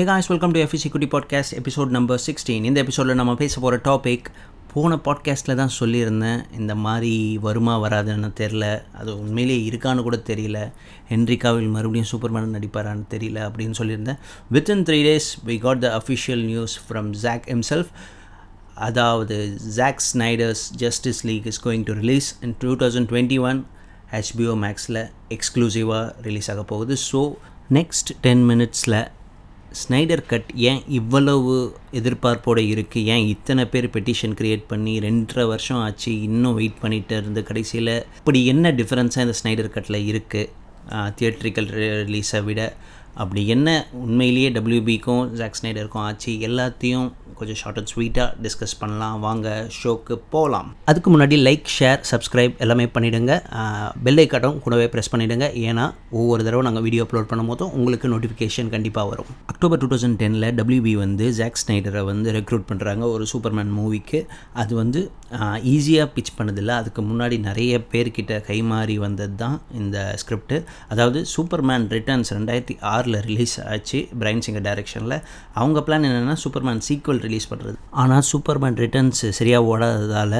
Hey guys welcome to FC குட்டி podcast episode number sixteen இந்த எபிசோடில் நம்ம பேச போகிற டாபிக் போன பாட்காஸ்ட்டில் தான் சொல்லியிருந்தேன். இந்த மாதிரி வருமா வராதுன்னு தெரில அது உண்மையிலேயே இருக்கான்னு கூட தெரியல. ஹென்ரிகாவில் மறுபடியும் சூப்பர்மேன் நடிப்பாரான்னு தெரியல அப்படின்னு சொல்லியிருந்தேன். Within three days we got the official news from Jack himself அதாவது Jack Snyder's Justice League is going to release in two thousand twenty one HBO மேக்ஸில் எக்ஸ்க்ளூசிவாக ரிலீஸ் ஆக போகுது. ஸோ நெக்ஸ்ட் டென் மினிட்ஸில் ஸ்னைடர் கட் ஏன் இவ்வளவு எதிர்பார்ப்போடு இருக்குது ஏன் இத்தனை பேர் பெட்டிஷன் க்ரியேட் பண்ணி ரெண்டரை வருஷம் ஆச்சு இன்னும் வெயிட் பண்ணிகிட்டு இருந்து கடைசியில்? இப்படி என்ன டிஃப்ரென்ஸாக இந்த ஸ்னைடர் கட்டில் இருக்குது தியேட்ரிக்கல் ரிலீஸை விட அப்படி என்ன உண்மையிலேயே டபிள்யூபிக்கும் ஜாக்ஸ்னைடருக்கும் ஆச்சு எல்லாத்தையும் கொஞ்சம் ஷார்ட் அண்ட் ஸ்வீட்டாக டிஸ்கஸ் பண்ணலாம். வாங்க ஷோக்கு போகலாம் அதுக்கு முன்னாடி லைக் ஷேர் சப்ஸ்கிரைப் எல்லாமே பண்ணிவிடுங்க பெல் ஐக்காட்டும் கூடவே ப்ரெஸ் பண்ணிவிடுங்க ஏன்னா ஒவ்வொரு தடவை நாங்கள் வீடியோ அப்லோட் பண்ணும்போதும் உங்களுக்கு நோட்டிஃபிகேஷன் கண்டிப்பாக வரும். அக்டோபர் டூ தௌசண்ட் டெனில் டபிள்யூபி வந்து ஜாக் ஸ்னைடரை வந்து ரெக்ரூட் பண்ணுறாங்க ஒரு சூப்பர்மேன் மூவிக்கு அது வந்து ஈஸியாக பிச் பண்ணதில்லை. அதுக்கு முன்னாடி நிறைய பேர்கிட்ட கைமாறி வந்தது தான் இந்த ஸ்கிரிப்ட் அதாவது சூப்பர்மேன் ரிட்டர்ன்ஸ் ரெண்டாயிரத்தி ஆறு ஆறில் ரிலீஸ் ஆச்சு பிரைன் சிங்கர் டைரக்ஷனில் அவங்க பிளான் என்னென்னா சூப்பர்மேன் சீக்வல் ரிலீஸ் பண்ணுறது ஆனால் சூப்பர்மேன் ரிட்டர்ன்ஸ் சரியாக ஓடாததால்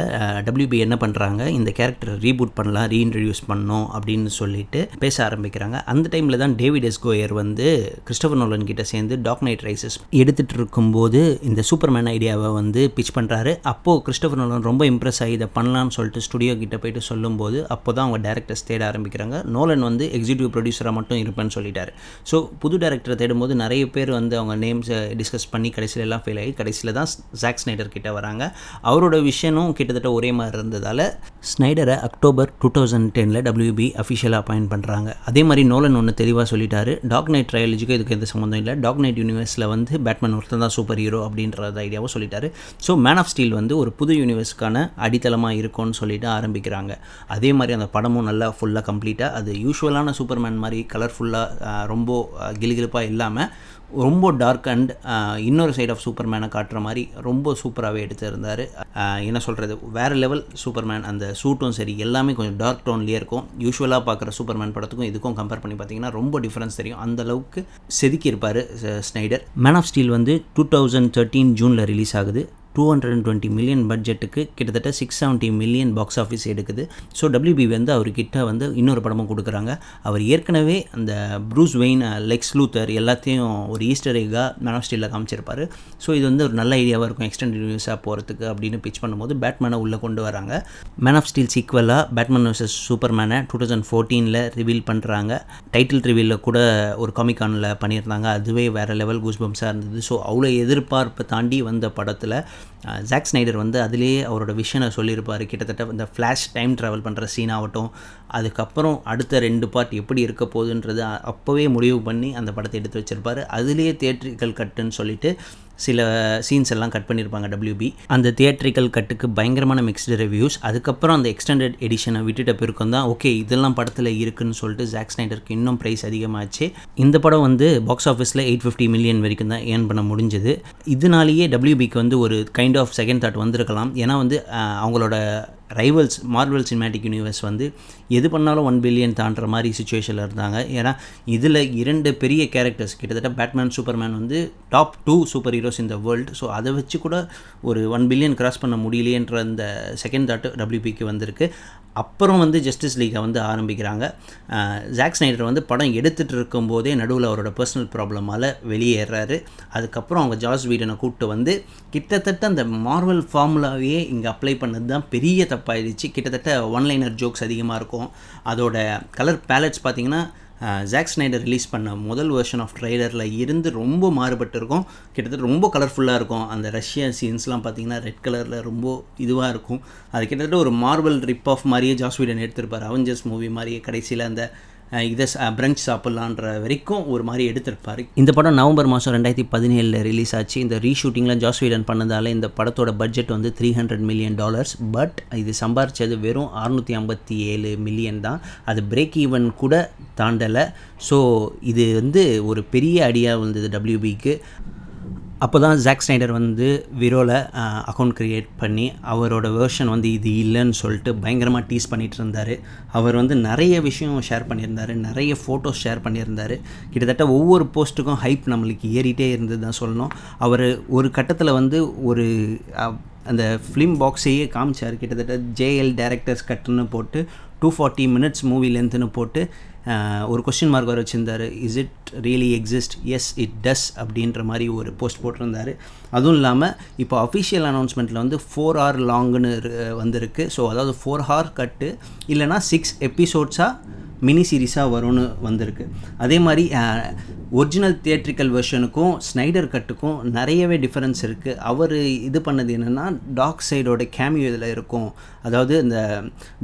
டபிள்யூபி என்ன பண்ணுறாங்க இந்த கேரக்டர் ரீபூட் பண்ணலாம் ரீஇன்ட்ரடியூஸ் பண்ணோம் அப்படின்னு சொல்லிட்டு பேச ஆரம்பிக்கிறாங்க. அந்த டைமில் தான் டேவிட் எஸ்கோயர் வந்து கிறிஸ்டபர் நோலன் கிட்ட சேர்ந்து டாக் நைட் ரைசஸ் எடுத்துகிட்டு இருக்கும்போது இந்த சூப்பர்மேன் ஐடியாவை வந்து பிச் பண்ணுறாரு அப்போது கிறிஸ்டபர் நோலன் ரொம்ப இம்ப்ரெஸ் ஆகி இதை பண்ணலான்னு சொல்லிட்டு ஸ்டுடியோ கிட்ட போயிட்டு சொல்லும்போது அப்போ தான் அவங்க டேரக்டர்ஸ் தேட ஆரம்பிக்கிறாங்க. நோலன் வந்து எக்ஸிக்யூட்டிவ் ப்ரொடியூசராக மட்டும் இருப்பேன்னு சொல்லிட்டாரு. ஸோ புது டேரக்டரை தேடும்போது நிறைய பேர் வந்து அவங்க நேம்ஸை டிஸ்கஸ் பண்ணி கடைசியில் எல்லாம் ஃபெயில் ஆகி கடைசியில் தான் ஜாக் ஸ்னைடர் கிட்டே வராங்க. அவரோட விஷயனும் கிட்டத்தட்ட ஒரே மாதிரி இருந்ததால் ஸ்னைடரை அக்டோபர் டூ தௌசண்ட் டெனில் டபிள்யூபி அஃபிஷியலாக அப்பாயின்ட் பண்ணுறாங்க அதே மாதிரி நோலன் ஒன்று தெளிவாக சொல்லிட்டாரு. டாக் நைட் ட்ரையாலஜிக்கும் இதுக்கு எந்த சம்மந்தம் இல்லை. டாக் நைட் யூனிவர்ஸில் வந்து பேட்மேன் ஒருத்தன் தான் சூப்பர் ஹீரோ அப்படின்றத ஐடியாவும் சொல்லிட்டாரு. ஸோ மேன் ஆஃப் ஸ்டீல் வந்து ஒரு புது யூனிவர்ஸ்க்கான அடித்தளமாக இருக்கும்னு சொல்லிட்டு ஆரம்பிக்கிறாங்க. அதே மாதிரி அந்த படமும் நல்லா ஃபுல்லாக கம்ப்ளீட்டாக அது யூஸ்வலான சூப்பர்மேன் மாதிரி கலர்ஃபுல்லாக ரொம்ப கிலுகிலுப்பாக இல்லாமல் ரொம்ப டார்க் அண்ட் இன்னொரு சைட் ஆஃப் சூப்பர்மேனை காட்டுற மாதிரி ரொம்ப சூப்பராகவே எடுத்திருந்தார். என்ன சொல்கிறது வேறு லெவல் சூப்பர்மேன் அந்த சூட்டும் சரி எல்லாமே கொஞ்சம் டார்க் டோன்லேயே இருக்கும். யூஸ்வலாக பார்க்குற சூப்பர்மேன் படத்துக்கும் இதுக்கும் கம்பேர் பண்ணி பார்த்தீங்கன்னா ரொம்ப டிஃப்ரென்ஸ் தெரியும். அந்த அளவுக்கு செதுக்கியிருப்பார் ஸ்னைடர் மேன் ஆஃப் ஸ்டீல் வந்து டூ தௌசண்ட் தேர்ட்டீன் ஜூனில் ரிலீஸ் ஆகுது. Two hundred and twenty million பட்ஜெட்டுக்கு கிட்டத்தட்ட six seventy million box office எடுக்குது. ஸோ டபிள்யூபி வந்து அவர்கிட்ட வந்து இன்னொரு படமும் கொடுக்குறாங்க. அவர் ஏற்கனவே அந்த ப்ரூஸ் வெயின் லெக்ஸ் லூத்தர் எல்லாத்தையும் ஒரு ஈஸ்டர் எக்காக மேன் ஆஃப் ஸ்டீலில் காமிச்சிருப்பார். ஸோ இது வந்து ஒரு நல்ல ஐடியாவாக இருக்கும் எக்ஸ்டெண்ட் நியூஸாக போகிறதுக்கு அப்படின்னு பிச் பண்ணும்போது பேட்மேனை உள்ளே கொண்டு வராங்க. மேன் ஆஃப் ஸ்டீல் சீக்வலாக பேட்மேன் வர்சஸ் சூப்பர் மேனை டூ தௌசண்ட் ஃபோர்டீனில் ரிவீல் பண்ணுறாங்க டைட்டில் ரிவீலில் கூட ஒரு காமிகானில் பண்ணியிருந்தாங்க. அதுவே வேறு லெவல் கூஸ்பம்ஸாக இருந்தது. ஸோ அவ்வளோ எதிர்பார்ப்பை தாண்டி வந்த படத்தில் ஜாக் ஸ்னைடர் வந்து அதுலேயே அவரோட விஷனை சொல்லியிருப்பார். கிட்டத்தட்ட இந்த ஃப்ளாஷ் டைம் ட்ராவல் பண்ணுற சீன் ஆகட்டும் அதுக்கப்புறம் அடுத்த ரெண்டு பார்ட் எப்படி இருக்க போகுதுன்றது அப்போவே முடிவு பண்ணி அந்த படத்தை எடுத்து வச்சுருப்பார். அதுலேயே தேட்டரிக்கல் கட்டுன்னு சொல்லிட்டு சில சீன்ஸ் எல்லாம் கட் பண்ணியிருப்பாங்க டபிள்யூபி அந்த தியேட்ரிக்கல் கட்டுக்கு பயங்கரமான மிக்ஸ்டு ரிவ்யூஸ் அதுக்கப்புறம் அந்த எக்ஸ்டெண்டட் எடிஷனை விட்டுட்ட பிறக்கும் தான் ஓகே இதெல்லாம் படத்தில் இருக்குன்னு சொல்லிட்டு ஜாக் ஸ்னைடருக்கு இன்னும் ப்ரைஸ் அதிகமாச்சு. இந்த படம் வந்து பாக்ஸ் ஆஃபீஸில் எயிட் ஃபிஃப்டி மில்லியன் வரைக்கும் தான் ஏர்ன் பண்ண முடிஞ்சது. இதனாலேயே டபிள்யூபிக்கு வந்து ஒரு கைண்ட் ஆஃப் செகண்ட் தாட் வந்திருக்கலாம். ஏன்னா வந்து அவங்களோட ரைவல்ஸ் மார்வல் சினிமேட்டிக் யூனிவர்ஸ் வந்து எது பண்ணாலும் ஒன் பில்லியன் தாண்டுற மாதிரி சுச்சுவேஷனில் இருந்தாங்க. ஏன்னா இதில் இரண்டு பெரிய கேரக்டர்ஸ் கிட்டத்தட்ட பேட்மேன் சூப்பர்மேன் வந்து டாப் டூ சூப்பர் ஹீரோஸ் இந்த வேர்ல்டு ஸோ அதை வச்சு கூட ஒரு ஒன் பில்லியன் கிராஸ் பண்ண முடியலையன்ற அந்த செகண்ட் தாட்டு டபிள்யூபிக்கு வந்திருக்கு. அப்புறம் வந்து ஜஸ்டிஸ் லீகை வந்து ஆரம்பிக்கிறாங்க. ஜாக் ஸ்னைடர் வந்து படம் எடுத்துகிட்டு இருக்கும்போதே நடுவில் அவரோட பர்சனல் ப்ராப்ளமால் வெளியேறாரு. அதுக்கப்புறம் அவங்க ஜார்ஜ் வீடனை கூப்பிட்டு வந்து கிட்டத்தட்ட அந்த மார்வல் ஃபார்முலாவையே இங்கே அப்ளை பண்ணது தான் பெரிய தப்பாயிடுச்சு. கிட்டத்தட்ட ஒன்லைனர் ஜோக்ஸ் அதிகமாக இருக்கும். அதோட கலர் பேலட்ஸ் பார்த்திங்கன்னா ஜாக் ஸ்னைடர் ரிலீஸ் பண்ண முதல் வெர்ஷன் ஆஃப் ட்ரைலரில் இருந்து ரொம்ப மாறுபட்டு இருக்கும் கிட்டத்தட்ட ரொம்ப கலர்ஃபுல்லாக இருக்கும். அந்த ரஷ்யா சீன்ஸ்லாம் பார்த்திங்கன்னா ரெட் கலரில் ரொம்ப இதுவாக இருக்கும். அது கிட்டத்தட்ட ஒரு மார்வல் ரிப் ஆஃப் மாதிரியே ஜாஸ்வீடன் எடுத்திருப்பார். அவெஞ்சர்ஸ் மூவி மாதிரியே கடைசியில் அந்த இதை பிரஞ்ச் சாப்பிட்லான்ற வரைக்கும் ஒரு மாதிரி எடுத்திருப்பார். இந்த படம் நவம்பர் மாதம் ரெண்டாயிரத்தி பதினேழில் ரிலீஸ் ஆச்சு. இந்த ரீஷூட்டிங்லாம் ஜாஸ் வீடன் பண்ணதால் இந்த படத்தோட பட்ஜெட் வந்து three hundred million dollars but இது சம்பாரித்தது வெறும் அறுநூற்றி ஐம்பத்தி ஏழு மில்லியன் தான். அது பிரேக் ஈவன் கூட தாண்டலை. ஸோ இது வந்து ஒரு பெரிய அடியாக வந்தது டபிள்யூபிக்கு அப்போ தான் ஜாக் ஸ்னைடர் வந்து விரோவில் அக்கௌண்ட் க்ரியேட் பண்ணி அவரோட வேர்ஷன் வந்து இது இல்லைன்னு சொல்லிட்டு பயங்கரமாக டீஸ் பண்ணிகிட்டு இருந்தார். அவர் வந்து நிறைய விஷயம் ஷேர் பண்ணியிருந்தார் நிறைய ஃபோட்டோஸ் ஷேர் பண்ணியிருந்தார். கிட்டத்தட்ட ஒவ்வொரு போஸ்ட்டுக்கும் ஹைப் நம்மளுக்கு ஏறிட்டே இருந்து தான் சொல்லணும். அவர் ஒரு கட்டத்தில் வந்து ஒரு அந்த ஃபிலிம் பாக்ஸையே காமிச்சார். கிட்டத்தட்ட ஜேஎல் டேரக்டர்ஸ் கட்டுன்னு போட்டு டூ ஃபார்ட்டி மினிட்ஸ் மூவி லென்த்துன்னு போட்டு ஒரு கொஸ்டின் மார்க் வர வச்சுருந்தார். Is it really exist yes it does அப்படின்ற மாதிரி ஒரு போஸ்ட் போட்டிருந்தார். அதுவும் இல்லாமல் இப்போ அஃபிஷியல் அனௌன்ஸ்மெண்ட்டில் வந்து ஃபோர் ஹவர் லாங்குன்னு வந்திருக்கு. ஸோ அதாவது ஃபோர் ஹவர் கட்டு இல்லைனா சிக்ஸ் எபிசோட்ஸாக மினி சீரீஸாக வரும்னு வந்திருக்கு. அதே மாதிரி ஒரிஜினல் தியேட்ரிக்கல் வெர்ஷனுக்கும் ஸ்னைடர் கட்டுக்கும் நிறையவே டிஃப்ரென்ஸ் இருக்குது அவர் இது பண்ணது என்னென்னா டாக் சைடோட கேமியோ இதில் இருக்கும். அதாவது இந்த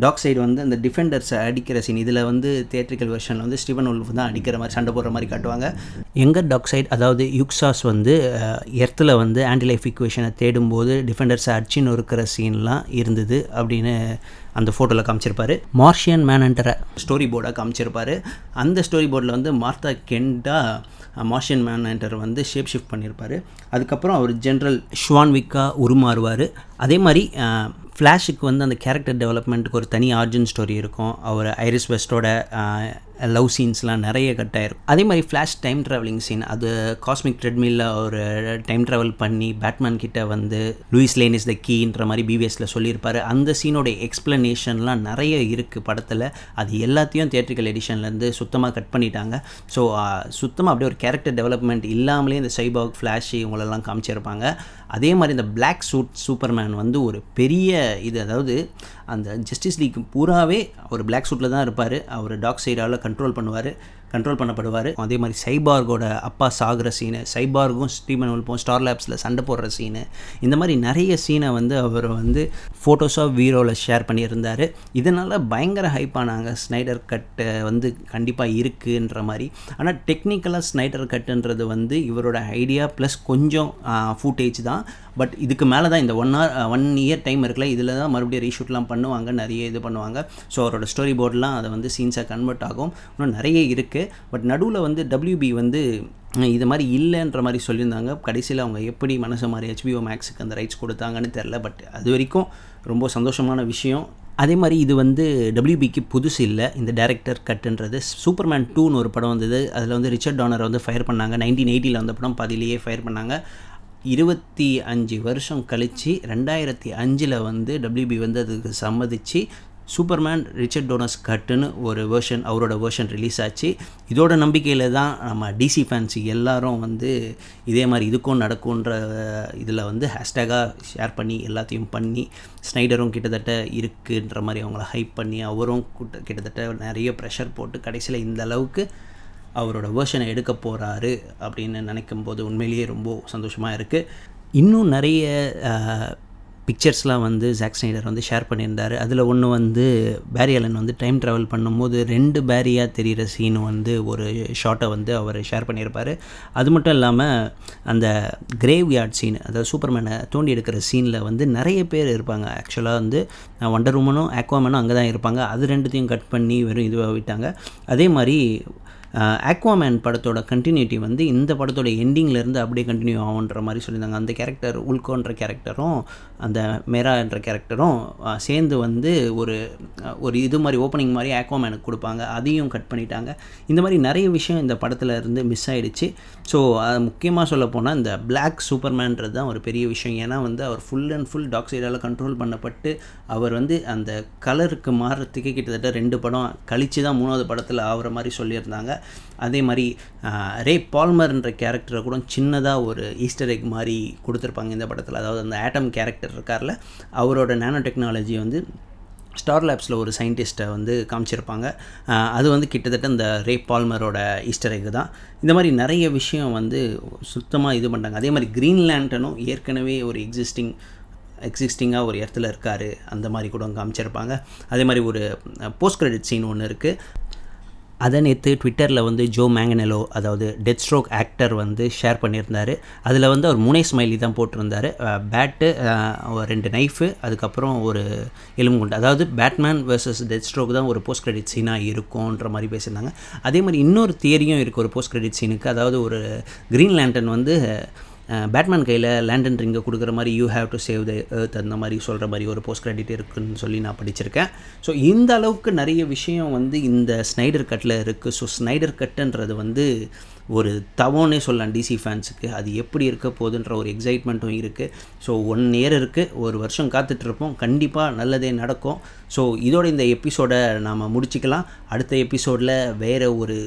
டாக் சைடு வந்து அந்த டிஃபெண்டர்ஸை அடிக்கிற சீன் இதில் வந்து தியேட்ரிக்கல் வெர்ஷனில் வந்து ஸ்டீவன் உல்ஃப் தான் அடிக்கிற மாதிரி சண்டை போடுற மாதிரி காட்டுவாங்க. எங்கர் டாக் சைடு அதாவது யுக்ஸாஸ் வந்து எர்த்தில் வந்து ஆன்டி இக்குவேஷனை தேடும்போது டிஃபெண்டர்ஸை அடிச்சின்னு இருக்கிற சீன்லாம் இருந்தது அப்படின்னு அந்த ஃபோட்டோவில் காமிச்சிருப்பார். Martian மேனன்ற story போர்டாக காமிச்சிருப்பார். அந்த ஸ்டோரி போர்டில் வந்து மார்த்தா கெண்டா மார்ஷியன் மேனன்டர் வந்து ஷேப் ஷிஃப்ட் பண்ணியிருப்பார் அதுக்கப்புறம் அவர் ஜென்ரல் ஷுவான்விக்கா உருமாறுவார். அதே மாதிரி ஃப்ளாஷுக்கு வந்து அந்த கேரக்டர் டெவலப்மெண்ட்டுக்கு ஒரு தனி ஆர்ஜின் ஸ்டோரி இருக்கும். அவர் ஐரிஸ் வெஸ்டோட லவ் சீன்ஸ்லாம் நிறைய கட் ஆயிரும். அதே மாதிரி ஃப்ளாஷ் டைம் ட்ராவலிங் சீன் அது காஸ்மிக் ட்ரெட்மில்ல ஒரு டைம் ட்ராவல் பண்ணி பேட்மேன் கிட்ட வந்து லூயிஸ் லேன் இஸ் த கீன்ற மாதிரி பிவிஎஸில் சொல்லியிருப்பாரு. அந்த சீனோட எக்ஸ்ப்ளனேஷன்லாம் நிறைய இருக்குது படத்தில். அது எல்லாத்தையும் தியேட்ரிக்கல் எடிஷன்லேருந்து சுத்தமாக கட் பண்ணிட்டாங்க. ஸோ சுத்தமாக அப்படியே ஒரு கேரக்டர் டெவலப்மெண்ட் இல்லாமலே இந்த சைபாக் ஃப்ளாஷ் இவங்களெல்லாம் காமிச்சிருப்பாங்க. அதே மாதிரி இந்த பிளாக் சூட் சூப்பர்மேன் வந்து ஒரு பெரிய இது அதாவது அந்த ஜஸ்டிஸ் லீக் பூராவே அவர் பிளாக் சூட்டில் தான் இருப்பார். அவர் டாக் சைடால் கண்ட்ரோல் பண்ணுவார். கண்ட்ரோல் பண்ணப்படுவார். அதே மாதிரி சைபார்கோட அப்பா சாகிற சீனு சைபார்கும் ஸ்டீமன் உல்போம் ஸ்டார் லேப்ஸில் சண்டை போடுற சீனு இந்த மாதிரி நிறைய சீனை வந்து அவர் வந்து ஃபோட்டோஸாக வீரோவில் ஷேர் பண்ணியிருந்தார். இதனால் பயங்கர ஹைப் ஆனாங்க. ஸ்னைடர் கட்டு வந்து கண்டிப்பாக இருக்குன்ற மாதிரி. ஆனால் டெக்னிக்கலாக ஸ்னைடர் கட்டுன்றது வந்து இவரோட ஐடியா ப்ளஸ் கொஞ்சம் ஃபூட்டேஜ் தான். பட் இதுக்கு மேலே தான் இந்த one hour one year time இருக்குல்ல இதில் தான் மறுபடியும் ரீஷூட்லாம் பண்ணுவாங்க நிறைய இது பண்ணுவாங்க. ஸோ அவரோட ஸ்டோரி போர்டெலாம் அதை வந்து சீன்ஸாக கன்வெர்ட் ஆகும். இன்னும் நிறைய இருக்குது பட் நடுவில் வந்து டபிள்யூபி வந்து இது மாதிரி இல்லைன்ற மாதிரி சொல்லியிருந்தாங்க. கடைசியில் அவங்க எப்படி மனசு மாதிரி ஹெச்பிஓ மேக்ஸுக்கு அந்த ரைட்ஸ் கொடுத்தாங்கன்னு தெரில பட் அது வரைக்கும் ரொம்ப சந்தோஷமான விஷயம். அதே மாதிரி இது வந்து டபிள்யூபிக்கு புதுசு இல்லை. இந்த டேரக்டர் கட்டுன்றது சூப்பர்மேன் டூன்னு ஒரு படம் வந்தது. அதில் வந்து ரிச்சர்ட் டானரை வந்து ஃபயர் பண்ணாங்க. நைன்டீன் எயிட்டியில் வந்த படம் பாதியிலேயே ஃபயர் பண்ணாங்க. இருபத்தி அஞ்சு வருஷம் கழித்து ரெண்டாயிரத்தி அஞ்சில் வந்து டபிள்யூபி வந்து அதுக்கு சம்மதிச்சு சூப்பர்மேன் ரிச்சர்ட் டோனஸ் கட்டுன்னு ஒரு வேர்ஷன் அவரோட வேர்ஷன் ரிலீஸ் ஆச்சு. இதோட நம்பிக்கையில் தான் நம்ம டிசி ஃபேன்ஸ் எல்லாரும் வந்து இதே மாதிரி இதுக்கும் நடக்குன்ற இதில் வந்து ஹேஷ்டேகாக ஷேர் பண்ணி எல்லாத்தையும் பண்ணி ஸ்னைடரும் கிட்டத்தட்ட இருக்குன்ற மாதிரி அவங்கள ஹைப் பண்ணி அவரும் கிட்டத்தட்ட நிறைய ப்ரெஷர் போட்டு கடைசியில் இந்த அளவுக்கு அவரோட வேர்ஷனை எடுக்க போகிறாரு அப்படின்னு நினைக்கும் போது உண்மையிலேயே ரொம்ப சந்தோஷமாக இருக்குது இன்னும் நிறைய பிக்சர்ஸ்லாம் வந்து ஜாக் ஸ்னைடர் வந்து ஷேர் பண்ணியிருந்தார். அதில் ஒன்று வந்து பேரி அலன் வந்து டைம் ட்ராவல் பண்ணும்போது ரெண்டு பேரியாக தெரிகிற சீன் வந்து ஒரு ஷார்ட்டை வந்து அவர் ஷேர் பண்ணியிருப்பார். அது மட்டும் இல்லாமல் அந்த கிரேவ் யார்ட் சீன் அதாவது சூப்பர்மேனை தோண்டி எடுக்கிற சீனில் வந்து நிறைய பேர் இருப்பாங்க. ஆக்சுவலாக வந்து வண்டர் உமனும் ஆக்வாமனும் அங்கே தான் இருப்பாங்க. அது ரெண்டுத்தையும் கட் பண்ணி வெறும் இதுவாக விட்டாங்க. அதே மாதிரி ஆக்வாமேன் படத்தோட கண்டினியூட்டி வந்து இந்த படத்தோட எண்டிங்லேருந்து அப்படியே கண்டினியூ ஆகுன்ற மாதிரி சொல்லியிருந்தாங்க. அந்த கேரக்டர் உல்கோன்ற கேரக்டரும் அந்த மேரா என்ற கேரக்டரும் சேர்ந்து வந்து ஒரு ஒரு இது மாதிரி ஓப்பனிங் மாதிரி ஆக்வாமேனுக்கு கொடுப்பாங்க. அதையும் கட் பண்ணிட்டாங்க. இந்த மாதிரி நிறைய விஷயம் இந்த படத்தில் இருந்து மிஸ் ஆகிடுச்சு ஸோ அது முக்கியமாக சொல்ல போனால் இந்த பிளாக் சூப்பர்மேன்றது தான் ஒரு பெரிய விஷயம். ஏன்னா வந்து அவர் ஃபுல் அண்ட் ஃபுல் டாக் சைடால் கண்ட்ரோல் பண்ணப்பட்டு அவர் வந்து அந்த கலருக்கு மாறுறதுக்கே கிட்டத்தட்ட ரெண்டு படம் கழித்து தான் மூணாவது படத்தில் ஆகிற மாதிரி சொல்லியிருந்தாங்க. அதே மாதிரி ரே பால்மர்ன்ற கேரக்டரை கூட சின்னதாக ஒரு ஈஸ்டர் எக் மாதிரி கொடுத்துருப்பாங்க இந்த படத்தில். அதாவது அந்த ஆட்டம் கேரக்டர் இருக்கார்ல அவரோட நேனோ டெக்னாலஜி வந்து ஸ்டார் லேப்ஸில் ஒரு சயின்டிஸ்ட்டை வந்து காமிச்சிருப்பாங்க. அது வந்து கிட்டத்தட்ட இந்த ரே பால்மரோட ஈஸ்டர் எக் தான். இந்த மாதிரி நிறைய விஷயம் வந்து சுத்தமாக இது பண்ணுறாங்க அதே மாதிரி க்ரீன்லேண்டனும் ஏற்கனவே ஒரு எக்ஸிஸ்டிங் எக்ஸிஸ்டிங்காக ஒரு இடத்துல இருக்கார். அந்த மாதிரி கூட காமிச்சிருப்பாங்க. அதே மாதிரி ஒரு போஸ்ட் கிரெடிட் சீன் ஒன்று இருக்குது அதை நேற்று ட்விட்டரில் வந்து ஜோ மேங்கனெலோ அதாவது டெத் ஸ்ட்ரோக் ஆக்டர் வந்து ஷேர் பண்ணியிருந்தார். அதில் வந்து அவர் முனை ஸ்மைலி தான் போட்டிருந்தார். பேட்டு ரெண்டு நைஃபு அதுக்கப்புறம் ஒரு எலும்புகுண்டு அதாவது பேட்மேன் வர்சஸ் டெத் ஸ்ட்ரோக் தான் ஒரு போஸ்ட் கிரெடிட் சீனாக இருக்கும்ன்ற மாதிரி பேசியிருந்தாங்க. அதே மாதிரி இன்னொரு தியரியும் இருக்குது ஒரு போஸ்ட் கிரெடிட் சீனுக்கு அதாவது ஒரு க்ரீன் லேண்டன் வந்து பேட்மேன் கையில் லேண்டன் ரிங்கை கொடுக்குற மாதிரி you have to save the earth அந்த மாதிரி சொல்கிற மாதிரி ஒரு போஸ்ட் கிரெடிட் இருக்குன்னு சொல்லி நான் படிச்சிருக்கேன். ஸோ இந்த அளவுக்கு நிறைய விஷயம் வந்து இந்த ஸ்னைடர் கட்டில் இருக்குது ஸோ ஸ்னைடர் கட்டுன்றது வந்து ஒரு தவோன்னே சொல்லலாம் டிசி ஃபேன்ஸுக்கு அது எப்படி இருக்க போகுதுன்ற ஒரு எக்ஸைட்மெண்ட்டும் இருக்குது ஸோ ஒன் இயர் இருக்குது ஒரு வருஷம் காத்துட்ருப்போம். கண்டிப்பாக நல்லதே நடக்கும். ஸோ இதோட இந்த எபிசோடை நாம் முடிச்சிக்கலாம். அடுத்த எபிசோடில் வேறு ஒரு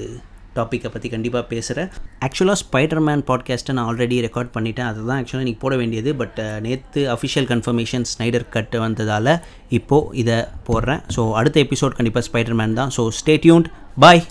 டாப்பிக்கை பற்றி கண்டிப்பாக பேசுகிறேன் ஆக்சுவலாக ஸ்பைடர் மேன் பாட்காஸ்ட்டை நான் ஆல்ரெடி ரெக்கார்ட் பண்ணிட்டேன். அதுதான் ஆக்சுவலாக நீங்கள் போட வேண்டியது. பட் நேற்று அஃபிஷியல் கன்ஃபர்மேஷன் ஸ்னைடர் கட் வந்ததால் இப்போது இதை போடுறேன். ஸோ அடுத்த எபிசோட் கண்டிப்பாக ஸ்பைடர் மேன் தான் ஸோ ஸ்டேட்யூன்ட் பாய்